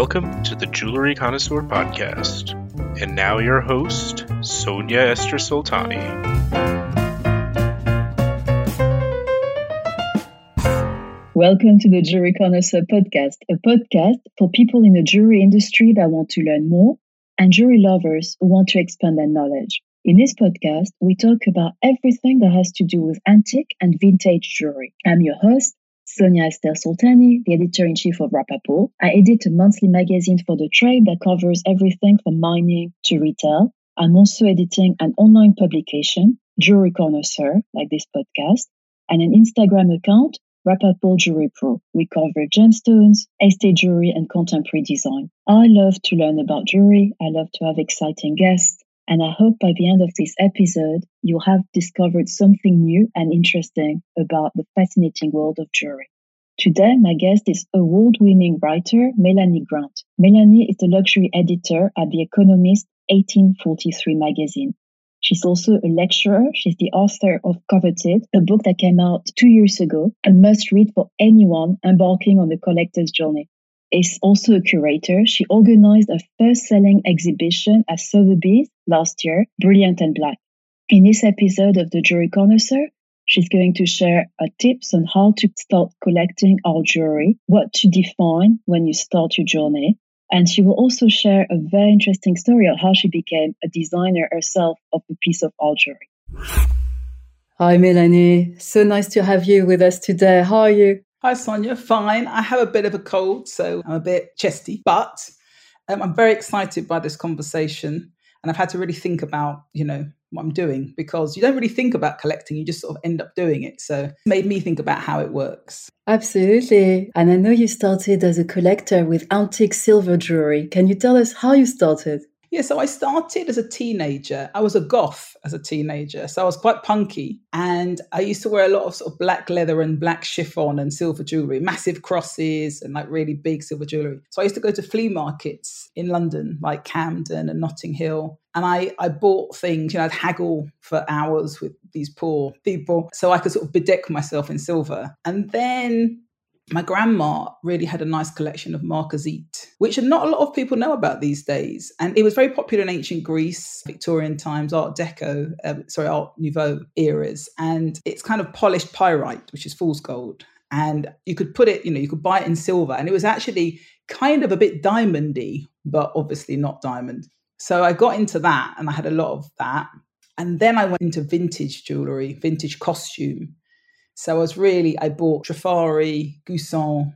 Welcome to the Jewelry Connoisseur Podcast. And now your host, Sonia Esther Soltani. Welcome to the Jewelry Connoisseur Podcast, a podcast for people in the jewelry industry that want to learn more and jewelry lovers who want to expand their knowledge. In this podcast, we talk about everything that has to do with antique and vintage jewelry. I'm your host, Sonia Esther Soltani, the editor in chief of Rapaport. I edit a monthly magazine for the trade that covers everything from mining to retail. I'm also editing an online publication, Jewelry Connoisseur, like this podcast, and an Instagram account, Rapaport Jewelry Pro. We cover gemstones, estate jewelry, and contemporary design. I love to learn about jewelry. I love to have exciting guests. And I hope by the end of this episode, you'll have discovered something new and interesting about the fascinating world of jewelry. Today, my guest is award winning writer Melanie Grant. Melanie is the luxury editor at The Economist 1843 magazine. She's also a lecturer. She's the author of Coveted, a book that came out two years ago, a must read for anyone embarking on the collector's journey is also a curator. She organized a first selling exhibition at Sotheby's last year, Brilliant and Black. In this episode of the Jewelry Connoisseur, she's going to share tips on how to start collecting our jewelry, what to define when you start your journey. And she will also share a very interesting story of how she became a designer herself of a piece of art jewelry. Hi, Melanie. So nice to have you with us today. How are you? Hi, Sonia. Fine. I have a bit of a cold, so I'm a bit chesty, but um, I'm very excited by this conversation. And I've had to really think about, you know, what I'm doing because you don't really think about collecting, you just sort of end up doing it. So it made me think about how it works. Absolutely. And I know you started as a collector with antique silver jewelry. Can you tell us how you started? Yeah, so I started as a teenager. I was a goth as a teenager. So I was quite punky. And I used to wear a lot of sort of black leather and black chiffon and silver jewelry, massive crosses and like really big silver jewelry. So I used to go to flea markets in London, like Camden and Notting Hill. And I, I bought things, you know, I'd haggle for hours with these poor people so I could sort of bedeck myself in silver. And then my grandma really had a nice collection of marcasite, which not a lot of people know about these days. And it was very popular in ancient Greece, Victorian times, Art Deco, uh, sorry, Art Nouveau eras. And it's kind of polished pyrite, which is fool's gold. And you could put it, you know, you could buy it in silver. And it was actually kind of a bit diamondy, but obviously not diamond. So I got into that and I had a lot of that. And then I went into vintage jewelry, vintage costume. So I was really, I bought Trifari, Goussaint,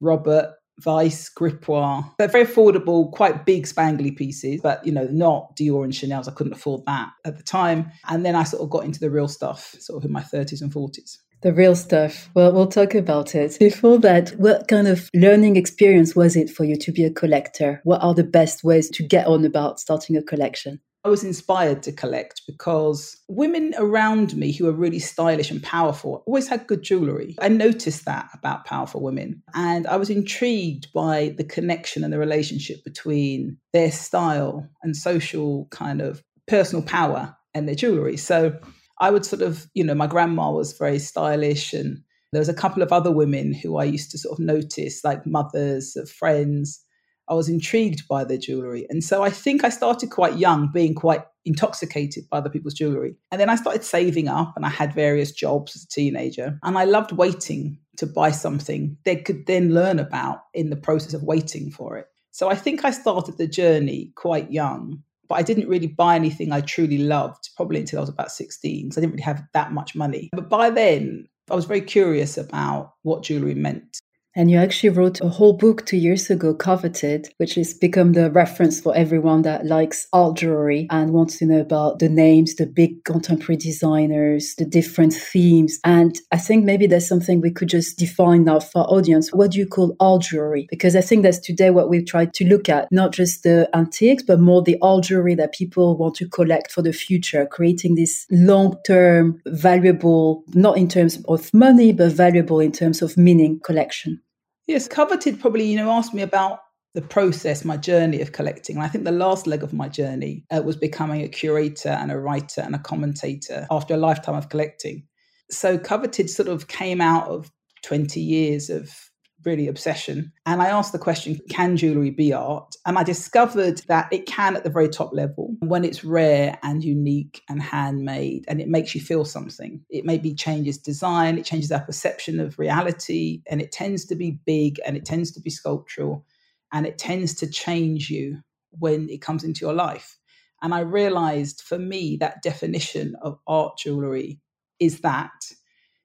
Robert, Weiss, Gripoix. They're very affordable, quite big spangly pieces, but you know, not Dior and Chanel's. I couldn't afford that at the time. And then I sort of got into the real stuff, sort of in my 30s and 40s. The real stuff. Well, we'll talk about it. Before that, what kind of learning experience was it for you to be a collector? What are the best ways to get on about starting a collection? I was inspired to collect because women around me who are really stylish and powerful always had good jewelry. I noticed that about powerful women. And I was intrigued by the connection and the relationship between their style and social kind of personal power and their jewelry. So I would sort of, you know, my grandma was very stylish and there was a couple of other women who I used to sort of notice, like mothers of friends I was intrigued by their jewelry. And so I think I started quite young, being quite intoxicated by other people's jewelry. And then I started saving up and I had various jobs as a teenager. And I loved waiting to buy something they could then learn about in the process of waiting for it. So I think I started the journey quite young. But I didn't really buy anything I truly loved, probably until I was about 16, because I didn't really have that much money. But by then, I was very curious about what jewelry meant. And you actually wrote a whole book two years ago, Coveted, which has become the reference for everyone that likes art jewelry and wants to know about the names, the big contemporary designers, the different themes. And I think maybe there's something we could just define now for our audience. What do you call art jewelry? Because I think that's today what we've tried to look at, not just the antiques, but more the art jewelry that people want to collect for the future, creating this long term, valuable, not in terms of money, but valuable in terms of meaning collection. Yes, coveted probably, you know, asked me about the process, my journey of collecting. And I think the last leg of my journey uh, was becoming a curator and a writer and a commentator after a lifetime of collecting. So coveted sort of came out of 20 years of really obsession. And I asked the question, can jewelry be art? And I discovered that it can at the very top level when it's rare and unique and handmade and it makes you feel something. It maybe changes design, it changes our perception of reality, and it tends to be big and it tends to be sculptural and it tends to change you when it comes into your life. And I realized for me that definition of art jewelry is that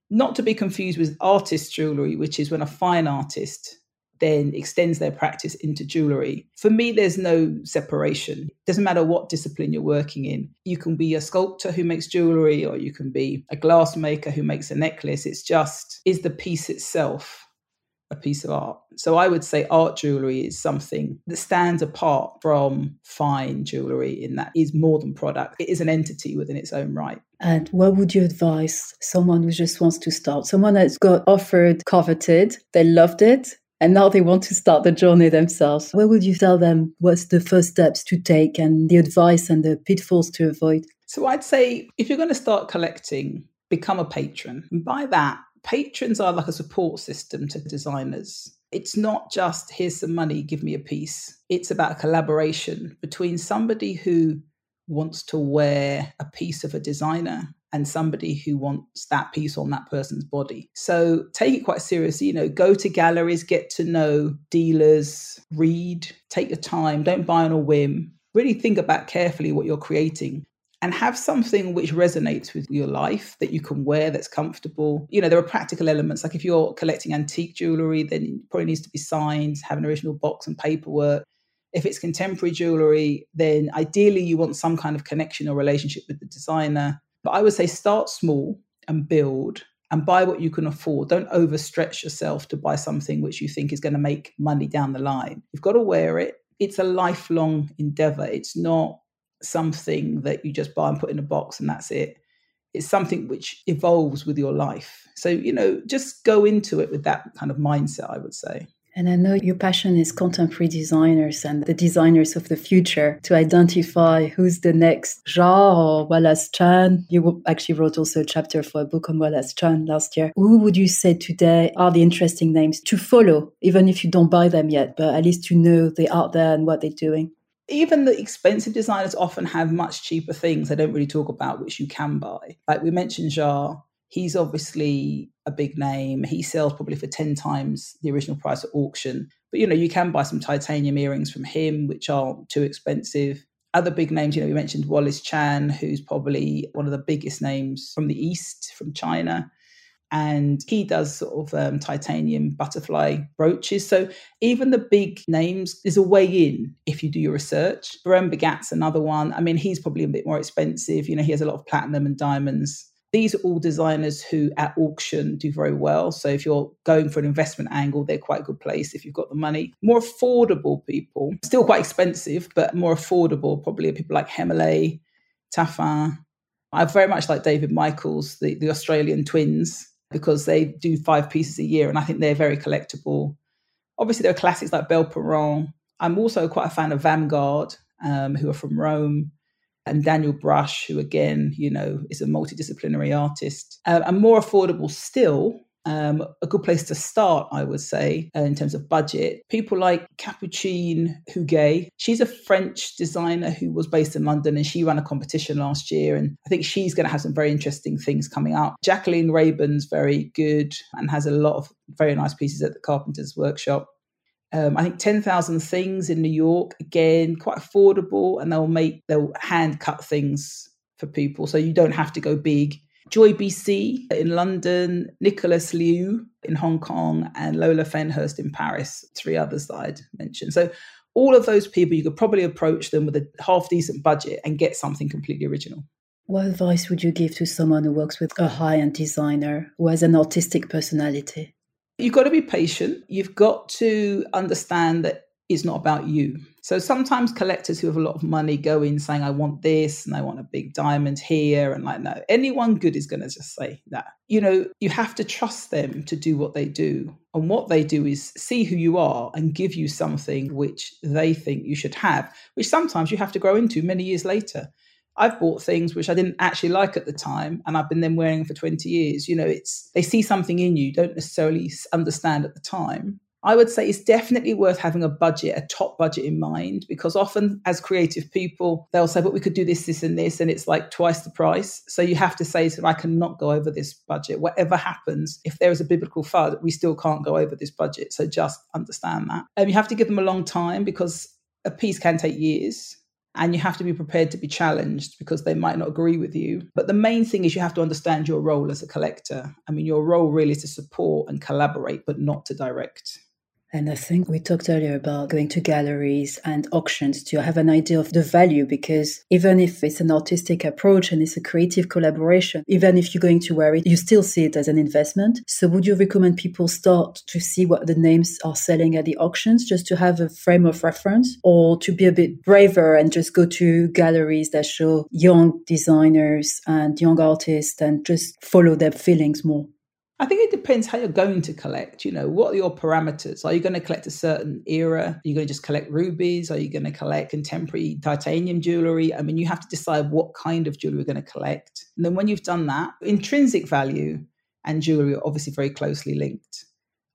not to be confused with artist jewelry, which is when a fine artist then extends their practice into jewelry. For me, there's no separation. It doesn't matter what discipline you're working in. You can be a sculptor who makes jewelry, or you can be a glassmaker who makes a necklace. It's just, is the piece itself a piece of art. So I would say art jewelry is something that stands apart from fine jewelry in that is more than product. It is an entity within its own right. And what would you advise someone who just wants to start? Someone that's got offered, coveted, they loved it, and now they want to start the journey themselves. What would you tell them? What's the first steps to take and the advice and the pitfalls to avoid? So I'd say if you're going to start collecting, become a patron. And by that, patrons are like a support system to designers. It's not just here's some money, give me a piece. It's about collaboration between somebody who wants to wear a piece of a designer and somebody who wants that piece on that person's body. So take it quite seriously, you know, go to galleries, get to know dealers, read, take your time, don't buy on a whim. Really think about carefully what you're creating and have something which resonates with your life that you can wear that's comfortable. You know, there are practical elements. Like if you're collecting antique jewelry, then it probably needs to be signed, have an original box and paperwork. If it's contemporary jewelry, then ideally you want some kind of connection or relationship with the designer. But I would say start small and build and buy what you can afford. Don't overstretch yourself to buy something which you think is going to make money down the line. You've got to wear it. It's a lifelong endeavor. It's not something that you just buy and put in a box and that's it. It's something which evolves with your life. So, you know, just go into it with that kind of mindset, I would say. And I know your passion is contemporary designers and the designers of the future to identify who's the next Jar or Wallace Chan. You actually wrote also a chapter for a book on Wallace Chan last year. Who would you say today are the interesting names to follow, even if you don't buy them yet, but at least to know they're there and what they're doing? Even the expensive designers often have much cheaper things they don't really talk about, which you can buy. Like we mentioned Jar, he's obviously a big name. He sells probably for 10 times the original price at auction. But you know, you can buy some titanium earrings from him, which aren't too expensive. Other big names, you know, we mentioned Wallace Chan, who's probably one of the biggest names from the East, from China and he does sort of um, titanium butterfly brooches. So even the big names, there's a way in if you do your research. Viren Bhagat's another one. I mean, he's probably a bit more expensive. You know, he has a lot of platinum and diamonds. These are all designers who at auction do very well. So if you're going for an investment angle, they're quite a good place if you've got the money. More affordable people, still quite expensive, but more affordable, probably people like Hemmerle, Taffin. I very much like David Michaels, the, the Australian twins because they do five pieces a year and I think they're very collectible. Obviously, there are classics like Belperron. I'm also quite a fan of Vanguard, um, who are from Rome, and Daniel Brush, who again, you know, is a multidisciplinary artist. Uh, and more affordable still um, a good place to start, I would say, uh, in terms of budget. People like Capucine Huguet. She's a French designer who was based in London and she ran a competition last year. And I think she's going to have some very interesting things coming up. Jacqueline Rabun's very good and has a lot of very nice pieces at the Carpenter's Workshop. Um, I think 10,000 Things in New York, again, quite affordable, and they'll make, they'll hand cut things for people. So you don't have to go big Joy BC in London, Nicholas Liu in Hong Kong, and Lola Fenhirst in Paris, three others that I'd mentioned. So all of those people, you could probably approach them with a half decent budget and get something completely original. What advice would you give to someone who works with a high end designer who has an artistic personality? You've got to be patient. You've got to understand that it's not about you. So sometimes collectors who have a lot of money go in saying, I want this and I want a big diamond here. And like, no, anyone good is going to just say that. You know, you have to trust them to do what they do. And what they do is see who you are and give you something which they think you should have, which sometimes you have to grow into many years later. I've bought things which I didn't actually like at the time, and I've been then wearing for 20 years. You know, it's they see something in you, don't necessarily understand at the time, I would say it's definitely worth having a budget, a top budget in mind, because often as creative people, they'll say, but we could do this, this, and this, and it's like twice the price. So you have to say, so I cannot go over this budget. Whatever happens, if there is a biblical FUD, we still can't go over this budget. So just understand that. And you have to give them a long time because a piece can take years and you have to be prepared to be challenged because they might not agree with you. But the main thing is you have to understand your role as a collector. I mean, your role really is to support and collaborate, but not to direct. And I think we talked earlier about going to galleries and auctions to have an idea of the value because even if it's an artistic approach and it's a creative collaboration, even if you're going to wear it, you still see it as an investment. So would you recommend people start to see what the names are selling at the auctions just to have a frame of reference or to be a bit braver and just go to galleries that show young designers and young artists and just follow their feelings more? I think it depends how you're going to collect. You know, what are your parameters? Are you going to collect a certain era? Are you going to just collect rubies? Are you going to collect contemporary titanium jewelry? I mean, you have to decide what kind of jewelry you're going to collect. And then when you've done that, intrinsic value and jewelry are obviously very closely linked.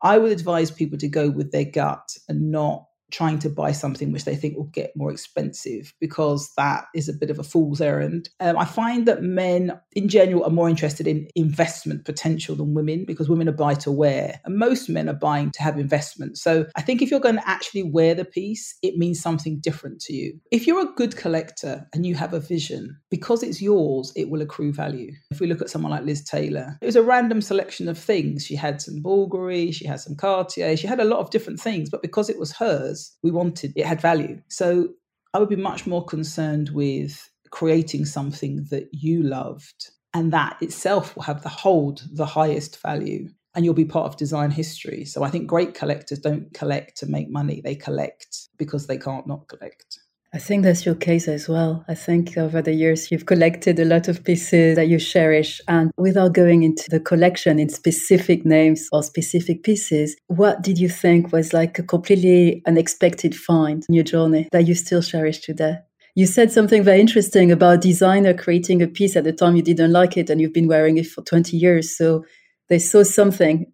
I would advise people to go with their gut and not trying to buy something which they think will get more expensive because that is a bit of a fool's errand. Um, I find that men in general are more interested in investment potential than women because women are buy to wear and most men are buying to have investment. So I think if you're going to actually wear the piece, it means something different to you. If you're a good collector and you have a vision, because it's yours, it will accrue value. If we look at someone like Liz Taylor, it was a random selection of things. She had some Bulgari, she had some Cartier, she had a lot of different things, but because it was hers, we wanted, it had value. So I would be much more concerned with creating something that you loved and that itself will have the hold the highest value and you'll be part of design history. So I think great collectors don't collect to make money, they collect because they can't not collect. I think that's your case as well. I think over the years you've collected a lot of pieces that you cherish. And without going into the collection in specific names or specific pieces, what did you think was like a completely unexpected find in your journey that you still cherish today? You said something very interesting about designer creating a piece at the time you didn't like it and you've been wearing it for 20 years. So they saw something.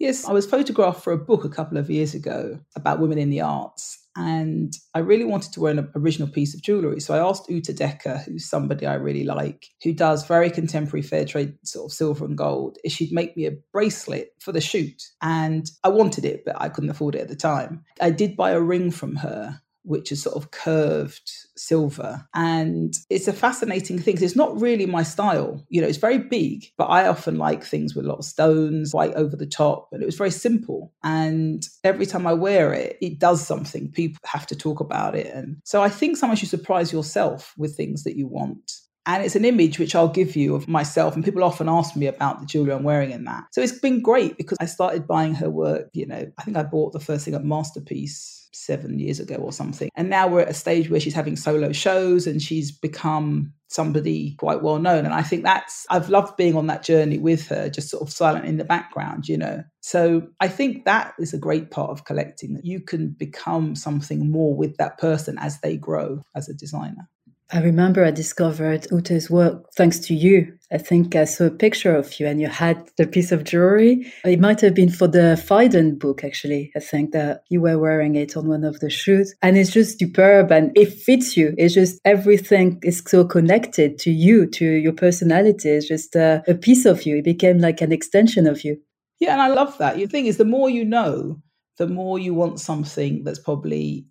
Yes, I was photographed for a book a couple of years ago about women in the arts and I really wanted to wear an original piece of jewelry. So I asked Ute Decker, who's somebody I really like, who does very contemporary fair trade sort of silver and gold, if she'd make me a bracelet for the shoot. And I wanted it, but I couldn't afford it at the time. I did buy a ring from her which is sort of curved silver. And it's a fascinating thing. It's not really my style. You know, it's very big, but I often like things with a lot of stones, white over the top. And it was very simple. And every time I wear it, it does something. People have to talk about it. And so I think sometimes you surprise yourself with things that you want. And it's an image which I'll give you of myself. And people often ask me about the jewelry I'm wearing in that. So it's been great because I started buying her work. You know, I think I bought the first thing at Masterpiece seven years ago or something. And now we're at a stage where she's having solo shows and she's become somebody quite well known. And I think that's, I've loved being on that journey with her, just sort of silent in the background, you know. So I think that is a great part of collecting that you can become something more with that person as they grow as a designer. I remember I discovered Ute's work thanks to you. I think I saw a picture of you and you had the piece of jewelry. It might have been for the Phaidon book, actually. I think that you were wearing it on one of the shoots. And it's just superb and it fits you. It's just everything is so connected to you, to your personality. It's just a, a piece of you. It became like an extension of you. Yeah, and I love that. The thing is, the more you know, the more you want something that's probably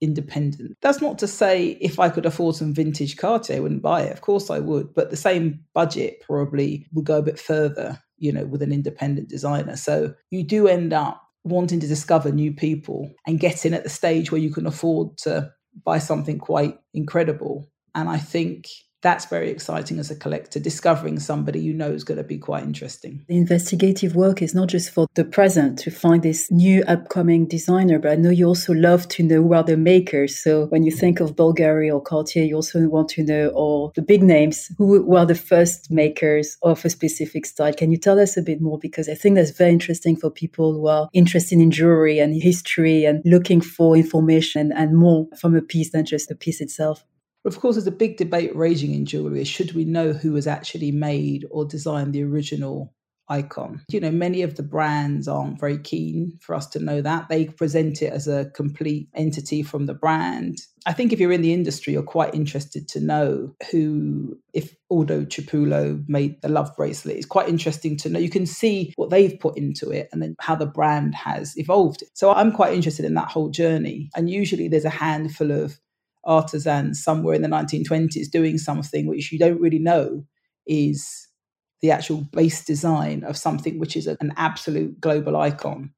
independent. That's not to say if I could afford some vintage Cartier, I wouldn't buy it. Of course I would, but the same budget probably would go a bit further, you know, with an independent designer. So you do end up wanting to discover new people and get in at the stage where you can afford to buy something quite incredible. And I think that's very exciting as a collector, discovering somebody you know is going to be quite interesting. The investigative work is not just for the present to find this new upcoming designer, but I know you also love to know who are the makers. So when you think of Bulgari or Cartier, you also want to know all the big names who were the first makers of a specific style. Can you tell us a bit more? Because I think that's very interesting for people who are interested in jewelry and history and looking for information and more from a piece than just the piece itself. Of course, there's a big debate raging in jewellery. Should we know who has actually made or designed the original icon. You know, many of the brands aren't very keen for us to know that. They present it as a complete entity from the brand. I think if you're in the industry, you're quite interested to know who, if Aldo Cipullo made the love bracelet, it's quite interesting to know. You can see what they've put into it and then how the brand has evolved. So I'm quite interested in that whole journey. And usually there's a handful of artisans somewhere in the 1920s doing something which you don't really know is the actual base design of something which is an absolute global icon.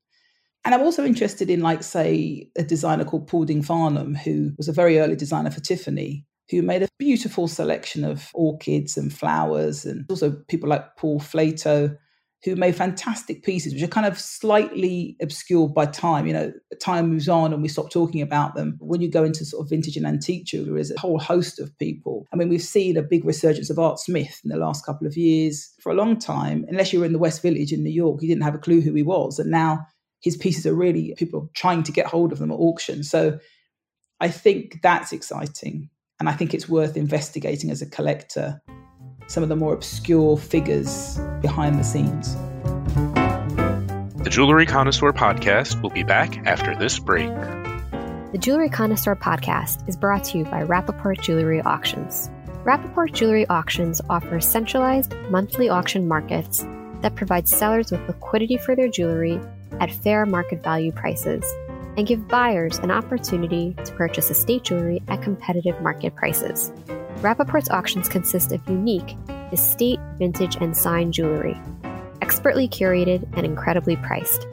And I'm also interested in, like, say, a designer called Paulding Farnham, who was a very early designer for Tiffany, who made a beautiful selection of orchids and flowers, and also people like Paul Flato, who made fantastic pieces, which are kind of slightly obscured by time. You know, time moves on and we stop talking about them. When you go into sort of vintage and antique jewelry, there's a whole host of people. I mean, we've seen a big resurgence of Art Smith in the last couple of years. For a long time, unless you were in the West Village in New York, you didn't have a clue who he was. And now his pieces are really, people are trying to get hold of them at auction. So I think that's exciting. And I think it's worth investigating as a collector some of the more obscure figures behind the scenes. The Jewelry Connoisseur podcast will be back after this break. The Jewelry Connoisseur podcast is brought to you by Rapaport Jewelry Auctions. Rapaport Jewelry Auctions offers centralized monthly auction markets that provide sellers with liquidity for their jewelry at fair market value prices and give buyers an opportunity to purchase estate jewelry at competitive market prices. Rapaport's auctions consist of unique, estate, vintage, and signed jewelry, expertly curated and incredibly priced.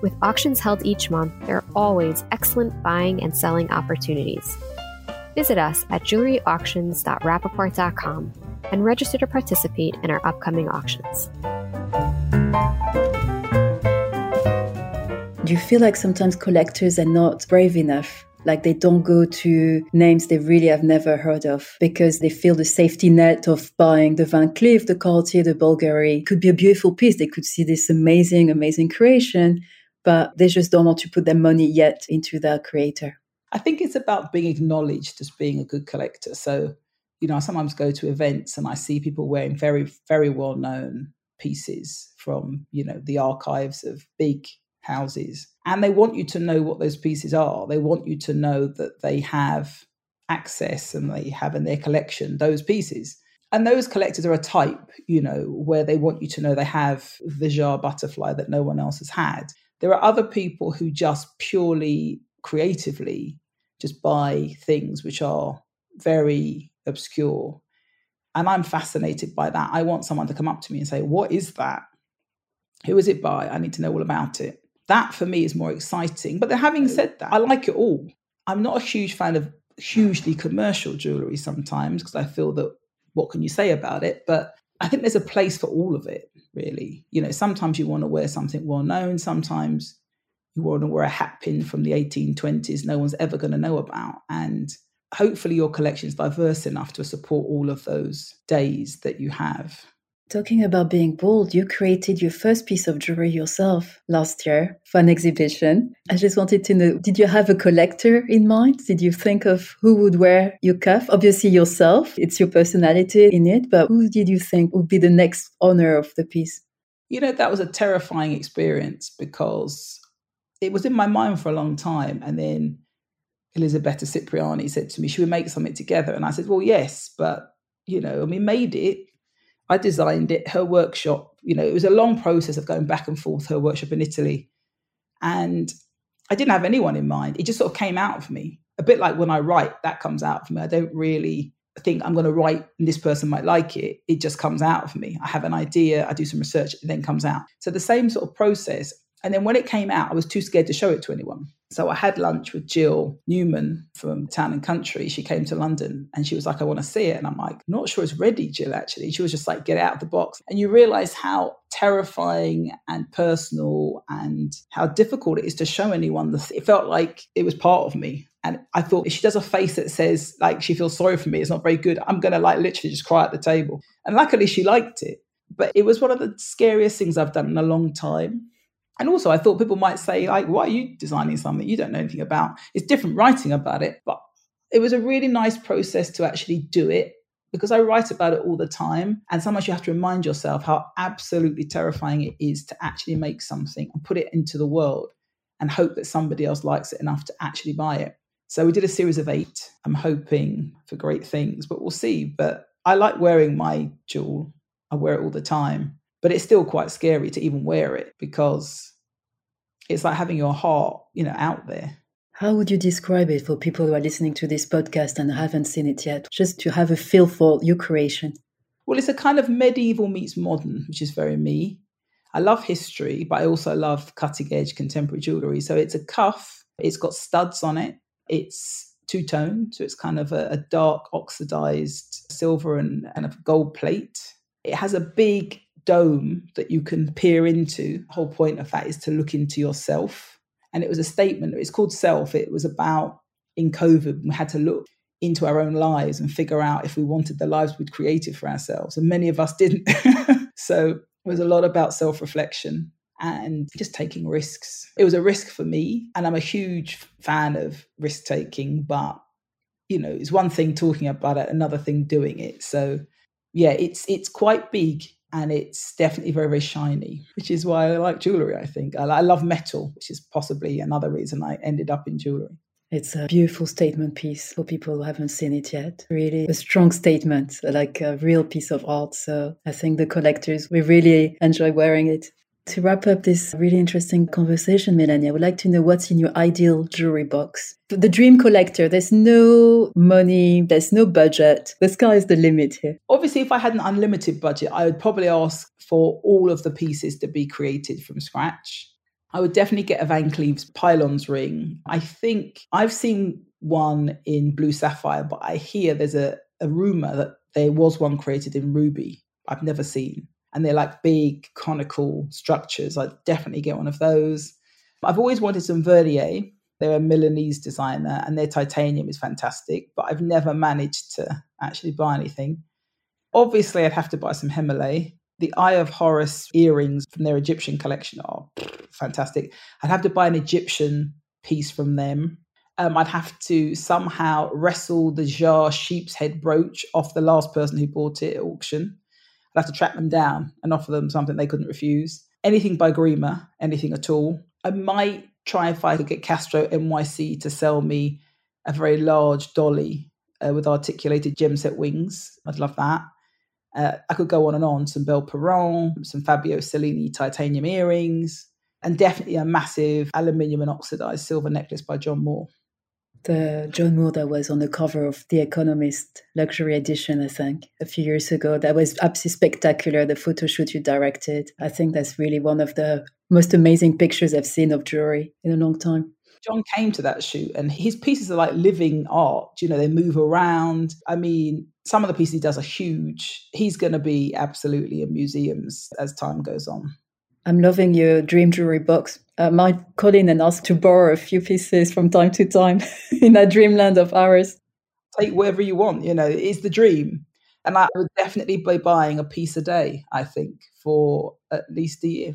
With auctions held each month, there are always excellent buying and selling opportunities. Visit us at jewelryauctions.rapaport.com and register to participate in our upcoming auctions. Do you feel like sometimes collectors are not brave enough like they don't go to names they really have never heard of because they feel the safety net of buying the Van Cleef, the Cartier, the Bulgari. Could be a beautiful piece. They could see this amazing, amazing creation, but they just don't want to put their money yet into that creator. I think it's about being acknowledged as being a good collector. So, you know, I sometimes go to events and I see people wearing very, very well known pieces from, you know, the archives of big houses. And they want you to know what those pieces are. They want you to know that they have access and they have in their collection those pieces. And those collectors are a type, you know, where they want you to know they have the jar butterfly that no one else has had. There are other people who just purely creatively just buy things which are very obscure. And I'm fascinated by that. I want someone to come up to me and say, What is that? Who is it by? I need to know all about it. That for me is more exciting. But having said that, I like it all. I'm not a huge fan of hugely commercial jewelry sometimes because I feel that what can you say about it? But I think there's a place for all of it, really. You know, sometimes you want to wear something well known, sometimes you want to wear a hat pin from the 1820s no one's ever going to know about. And hopefully your collection is diverse enough to support all of those days that you have. Talking about being bold, you created your first piece of jewelry yourself last year for an exhibition. I just wanted to know did you have a collector in mind? Did you think of who would wear your cuff? Obviously, yourself, it's your personality in it, but who did you think would be the next owner of the piece? You know, that was a terrifying experience because it was in my mind for a long time. And then Elisabetta Cipriani said to me, Should we make something together? And I said, Well, yes, but you know, and we made it I designed it, her workshop, you know, it was a long process of going back and forth, her workshop in Italy. And I didn't have anyone in mind. It just sort of came out of me. A bit like when I write, that comes out of me. I don't really think I'm going to write and this person might like it. It just comes out of me. I have an idea, I do some research, it then comes out. So the same sort of process. And then when it came out, I was too scared to show it to anyone. So I had lunch with Jill Newman from Town and Country. She came to London and she was like, I want to see it. And I'm like, not sure it's ready, Jill, actually. She was just like, get out of the box. And you realize how terrifying and personal and how difficult it is to show anyone this. It felt like it was part of me. And I thought if she does a face that says like she feels sorry for me, it's not very good, I'm going to like literally just cry at the table. And luckily she liked it. But it was one of the scariest things I've done in a long time and also, I thought people might say, like, why are you designing something you don't know anything about? It's different writing about it, but it was a really nice process to actually do it. because I write about it all the time. And sometimes you have to remind yourself how absolutely terrifying it is to actually make something and put it into the world and hope that somebody else likes it enough to actually buy it. So we did a series of eight. I'm hoping for great things, but we'll see. But I like wearing my jewel. I wear it all the time, but it's still quite scary to even wear it because it's like having your heart, you know, out there. How would you describe it for people who are listening to this podcast and haven't seen it yet, just to have a feel for your creation? Well, it's a kind of medieval meets modern, which is very me. I love history, but I also love cutting edge contemporary jewelry. So it's a cuff, it's got studs on it, it's two tone, so it's kind of a, a dark oxidized silver and, and a gold plate. It has a big dome that you can peer into. The whole point of that is to look into yourself. And it was a statement, it's called Self. It was about in COVID, we had to look into our own lives and figure out if we wanted the lives we'd created for ourselves. And many of us didn't. so it was a lot about self reflection and just taking risks. It was a risk for me, and I'm a huge fan of risk taking, but you know, it's one thing talking about it, another thing doing it. So yeah, it's it's quite big and it's definitely very very shiny, which is why I like jewelry. I think I, I love metal, which is possibly another reason I ended up in jewelry. It's a beautiful statement piece for people who haven't seen it yet. Really a strong statement, like a real piece of art. So I think the collectors, we really enjoy wearing it. To wrap up this really interesting conversation, Melanie, I would like to know what's in your ideal jewelry box. The dream collector, there's no money, there's no budget. The sky is the limit here. Obviously, if I had an unlimited budget, I would probably ask for all of the pieces to be created from scratch. I would definitely get a Van Cleef's pylons ring. I think I've seen one in blue sapphire, but I hear there's a, a rumor that there was one created in ruby. I've never seen and they're like big conical structures. I'd definitely get one of those. I've always wanted some Vhernier. They're a Milanese designer and their titanium is fantastic, but I've never managed to actually buy anything. Obviously, I'd have to buy some Hemmerle. The Eye of Horus earrings from their Egyptian collection are fantastic. I'd have to buy an Egyptian piece from them. Um, I'd have to somehow wrestle the Jar sheep's head brooch off the last person who bought it at auction. Have to track them down and offer them something they couldn't refuse. Anything by Grima, anything at all. I might try if I could get Castro NYC to sell me a very large dolly uh, with articulated gem set wings. I'd love that. Uh, I could go on and on. Some Belperron, some Fabio Salini titanium earrings, and definitely a massive aluminium and oxidized silver necklace by John Moore the John Moore that was on the cover of The Economist luxury edition, I think, a few years ago. That was absolutely spectacular, the photo shoot you directed. I think that's really one of the most amazing pictures I've seen of jewelry in a long time. John came to that shoot and his pieces are like living art. You know, they move around. I mean, some of the pieces he does are huge. He's going to be absolutely in museums as time goes on. I'm loving your dream jewelry box. Uh, I might call in and ask to borrow a few pieces from time to time in that dreamland of ours. Take whatever you want, you know, it's the dream. And I would definitely be buying a piece a day, I think, for at least a year.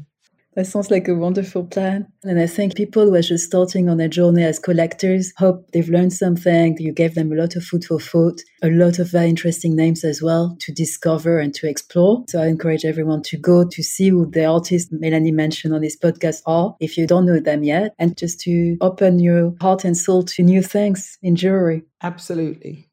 That sounds like a wonderful plan. And I think people who are just starting on their journey as collectors hope they've learned something. You gave them a lot of food for thought, a lot of very interesting names as well to discover and to explore. So I encourage everyone to go to see who the artists Melanie mentioned on this podcast are, if you don't know them yet, and just to open your heart and soul to new things in jewelry. Absolutely.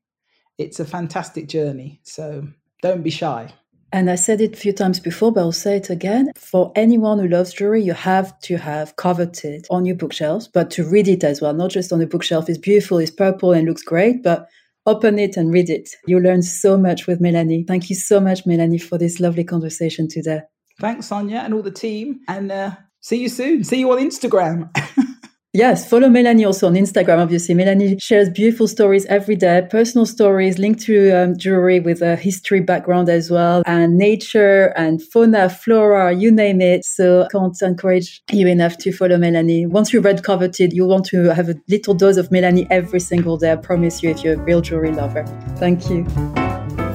It's a fantastic journey. So don't be shy. And I said it a few times before, but I'll say it again. For anyone who loves jewelry, you have to have coveted on your bookshelves, but to read it as well, not just on the bookshelf. It's beautiful, it's purple and looks great, but open it and read it. You learn so much with Melanie. Thank you so much, Melanie, for this lovely conversation today. Thanks, Sonia, and all the team. And uh, see you soon. See you on Instagram. Yes, follow Melanie also on Instagram. Obviously, Melanie shares beautiful stories every day, personal stories linked to um, jewelry with a history background as well, and nature and fauna, flora, you name it. So, can't encourage you enough to follow Melanie. Once you're red coveted, you want to have a little dose of Melanie every single day. I promise you, if you're a real jewelry lover. Thank you.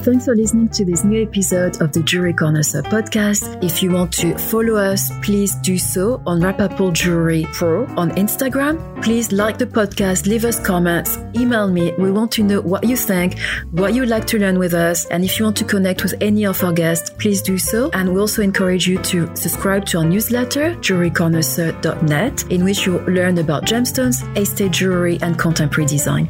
Thanks for listening to this new episode of the Jewelry Connoisseur podcast. If you want to follow us, please do so on Rapaport Jewelry Pro on Instagram. Please like the podcast, leave us comments, email me. We want to know what you think, what you'd like to learn with us. And if you want to connect with any of our guests, please do so. And we also encourage you to subscribe to our newsletter, jewelryconnoisseur.net, in which you'll learn about gemstones, estate jewelry, and contemporary design.